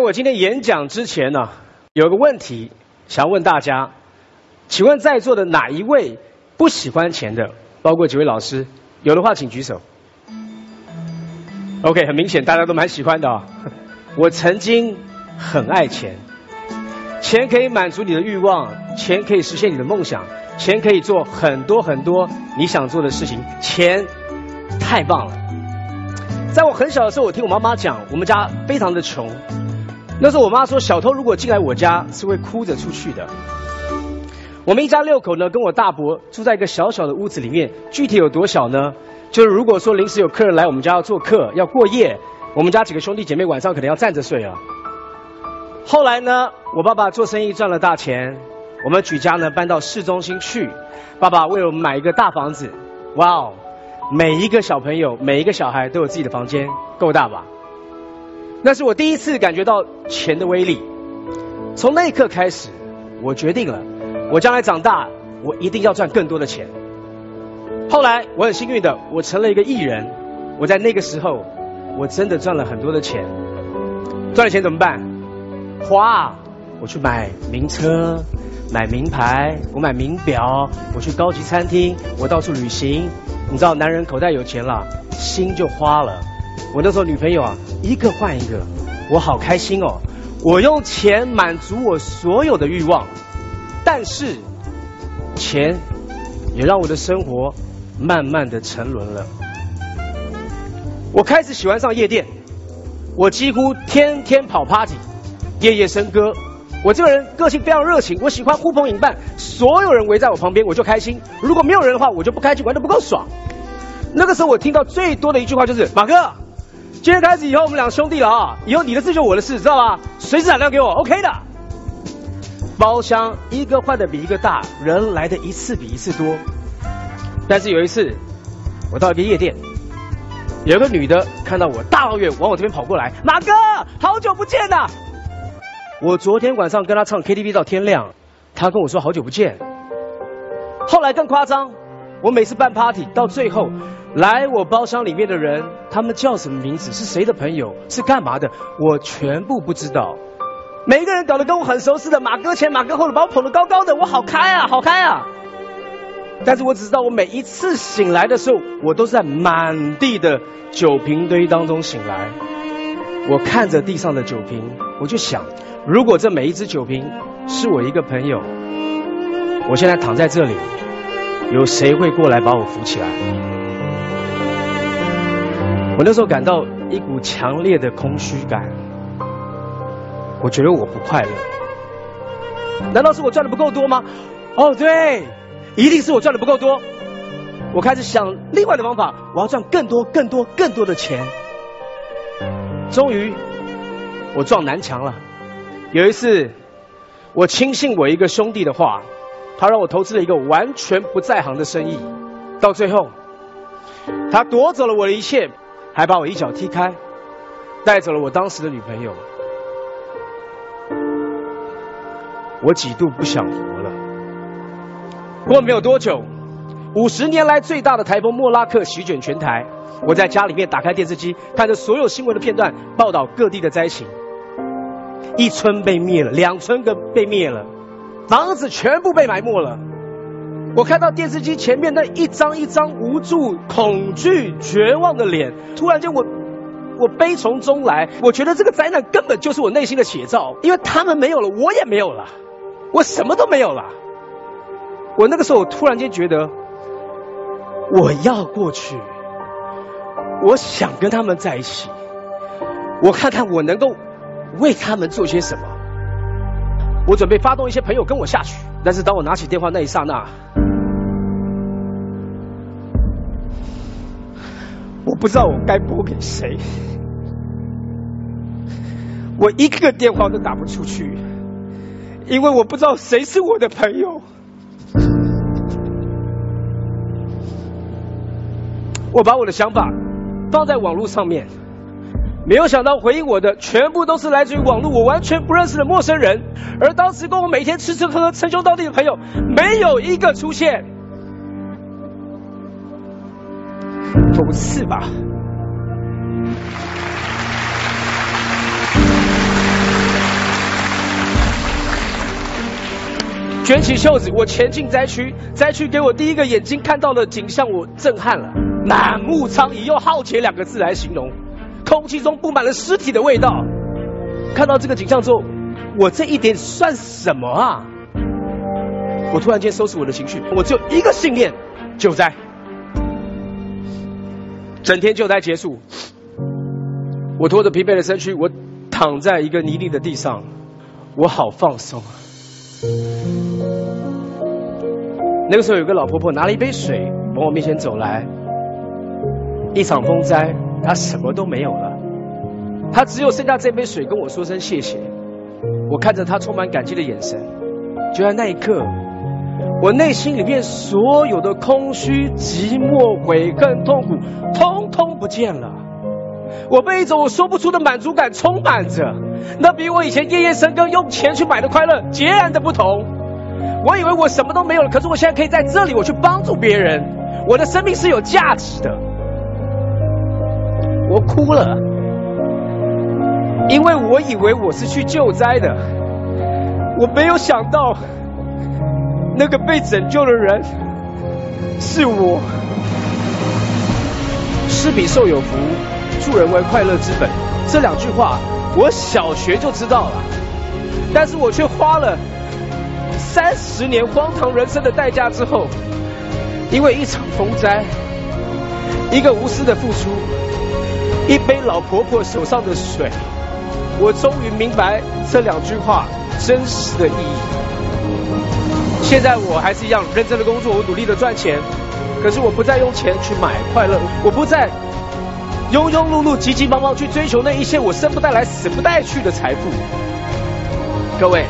我今天演讲之前呢，有个问题想问大家，请问在座的哪一位不喜欢钱的？包括几位老师，有的话请举手。OK，很明显大家都蛮喜欢的啊。我曾经很爱钱，钱可以满足你的欲望，钱可以实现你的梦想，钱可以做很多很多你想做的事情，钱太棒了。在我很小的时候，我听我妈妈讲，我们家非常的穷。那时候我妈说，小偷如果进来我家是会哭着出去的。我们一家六口呢，跟我大伯住在一个小小的屋子里面。具体有多小呢？就是如果说临时有客人来我们家要做客要过夜，我们家几个兄弟姐妹晚上可能要站着睡啊。后来呢，我爸爸做生意赚了大钱，我们举家呢搬到市中心去。爸爸为我们买一个大房子，哇哦，每一个小朋友每一个小孩都有自己的房间，够大吧？那是我第一次感觉到钱的威力。从那一刻开始，我决定了，我将来长大，我一定要赚更多的钱。后来我很幸运的，我成了一个艺人。我在那个时候，我真的赚了很多的钱。赚了钱怎么办？花，我去买名车，买名牌，我买名表，我去高级餐厅，我到处旅行。你知道，男人口袋有钱了，心就花了。我那时候女朋友啊，一个换一个，我好开心哦。我用钱满足我所有的欲望，但是钱也让我的生活慢慢的沉沦了。我开始喜欢上夜店，我几乎天天跑 party，夜夜笙歌。我这个人个性非常热情，我喜欢呼朋引伴，所有人围在我旁边我就开心。如果没有人的话，我就不开心，玩的不够爽。那个时候我听到最多的一句话就是马哥。今天开始以后，我们两兄弟了啊！以后你的事就我的事，知道吧？随时打电话给我，OK 的。包厢一个换的比一个大，人来的一次比一次多。但是有一次，我到一个夜店，有个女的看到我大老远往我这边跑过来，马哥，好久不见呐！我昨天晚上跟她唱 KTV 到天亮，她跟我说好久不见。后来更夸张，我每次办 party 到最后。来我包厢里面的人，他们叫什么名字？是谁的朋友？是干嘛的？我全部不知道。每一个人搞得跟我很熟似的，马哥前马哥后的，把我捧得高高的，我好开啊，好开啊！但是我只知道，我每一次醒来的时候，我都是在满地的酒瓶堆当中醒来。我看着地上的酒瓶，我就想，如果这每一只酒瓶是我一个朋友，我现在躺在这里，有谁会过来把我扶起来？我那时候感到一股强烈的空虚感，我觉得我不快乐。难道是我赚的不够多吗？哦，对，一定是我赚的不够多。我开始想另外的方法，我要赚更多、更多、更多的钱。终于，我撞南墙了。有一次，我轻信我一个兄弟的话，他让我投资了一个完全不在行的生意，到最后，他夺走了我的一切。还把我一脚踢开，带走了我当时的女朋友。我几度不想活了。过没有多久，五十年来最大的台风莫拉克席卷全台。我在家里面打开电视机，看着所有新闻的片段，报道各地的灾情。一村被灭了，两村个被灭了，房子全部被埋没了。我看到电视机前面那一张一张无助、恐惧、绝望的脸，突然间我，我悲从中来。我觉得这个灾难根本就是我内心的写照，因为他们没有了，我也没有了，我什么都没有了。我那个时候，我突然间觉得，我要过去，我想跟他们在一起，我看看我能够为他们做些什么。我准备发动一些朋友跟我下去，但是当我拿起电话那一刹那，不知道我该拨给谁，我一个电话都打不出去，因为我不知道谁是我的朋友。我把我的想法放在网络上面。没有想到回应我的全部都是来自于网络我完全不认识的陌生人，而当时跟我每天吃吃喝喝称兄道弟的朋友，没有一个出现。不是吧。卷起袖子，我前进灾区。灾区给我第一个眼睛看到的景象，我震撼了。满目苍夷，用“浩劫”两个字来形容。空气中布满了尸体的味道。看到这个景象之后，我这一点算什么啊？我突然间收拾我的情绪，我只有一个信念：救灾。整天救灾结束，我拖着疲惫的身躯，我躺在一个泥泞的地上，我好放松啊。那个时候有个老婆婆拿了一杯水往我面前走来，一场风灾，她什么都没有了，她只有剩下这杯水跟我说声谢谢。我看着她充满感激的眼神，就在那一刻，我内心里面所有的空虚、寂寞、悔恨、痛苦，通通不见了。我被一种我说不出的满足感充满着。那比我以前夜夜笙歌用钱去买的快乐截然的不同。我以为我什么都没有了，可是我现在可以在这里，我去帮助别人。我的生命是有价值的。我哭了，因为我以为我是去救灾的，我没有想到那个被拯救的人是我。施比受有福，助人为快乐之本。这两句话。我小学就知道了，但是我却花了三十年荒唐人生的代价之后，因为一场风灾，一个无私的付出，一杯老婆婆手上的水，我终于明白这两句话真实的意义。现在我还是一样认真的工作，我努力的赚钱，可是我不再用钱去买快乐，我不再。庸庸碌碌、急急忙忙去追求那一些我生不带来、死不带去的财富。各位，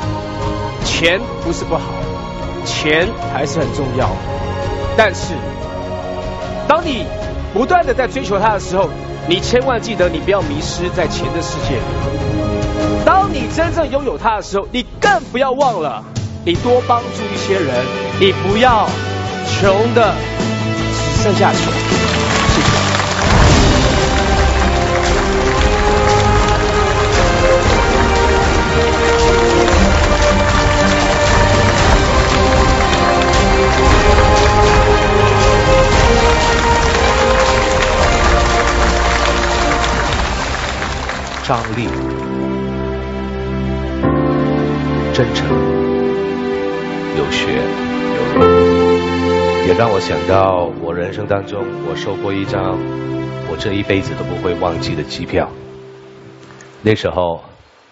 钱不是不好，钱还是很重要。但是，当你不断的在追求它的时候，你千万记得，你不要迷失在钱的世界。当你真正拥有它的时候，你更不要忘了，你多帮助一些人，你不要穷的只剩下穷。张力、真诚、有血有肉，也让我想到我人生当中我收过一张我这一辈子都不会忘记的机票。那时候，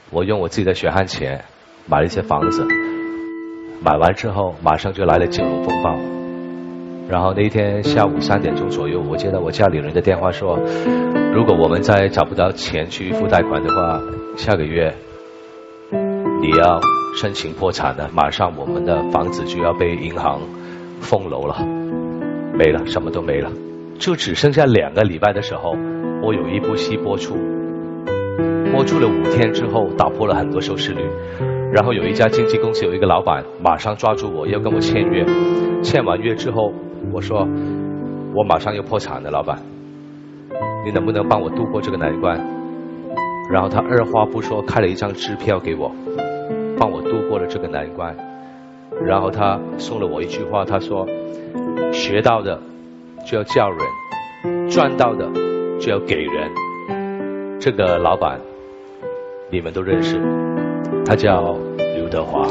我用我自己的血汗钱买了一些房子，买完之后马上就来了金融风暴。然后那天下午三点钟左右，我接到我家里人的电话说，如果我们再找不到钱去付贷款的话，下个月你要申请破产了，马上我们的房子就要被银行封楼了，没了，什么都没了，就只剩下两个礼拜的时候，我有一部戏播出，播出了五天之后，打破了很多收视率，然后有一家经纪公司有一个老板马上抓住我要跟我签约，签完约之后。我说，我马上要破产了，老板，你能不能帮我度过这个难关？然后他二话不说开了一张支票给我，帮我度过了这个难关。然后他送了我一句话，他说：学到的就要叫人，赚到的就要给人。这个老板你们都认识，他叫刘德华。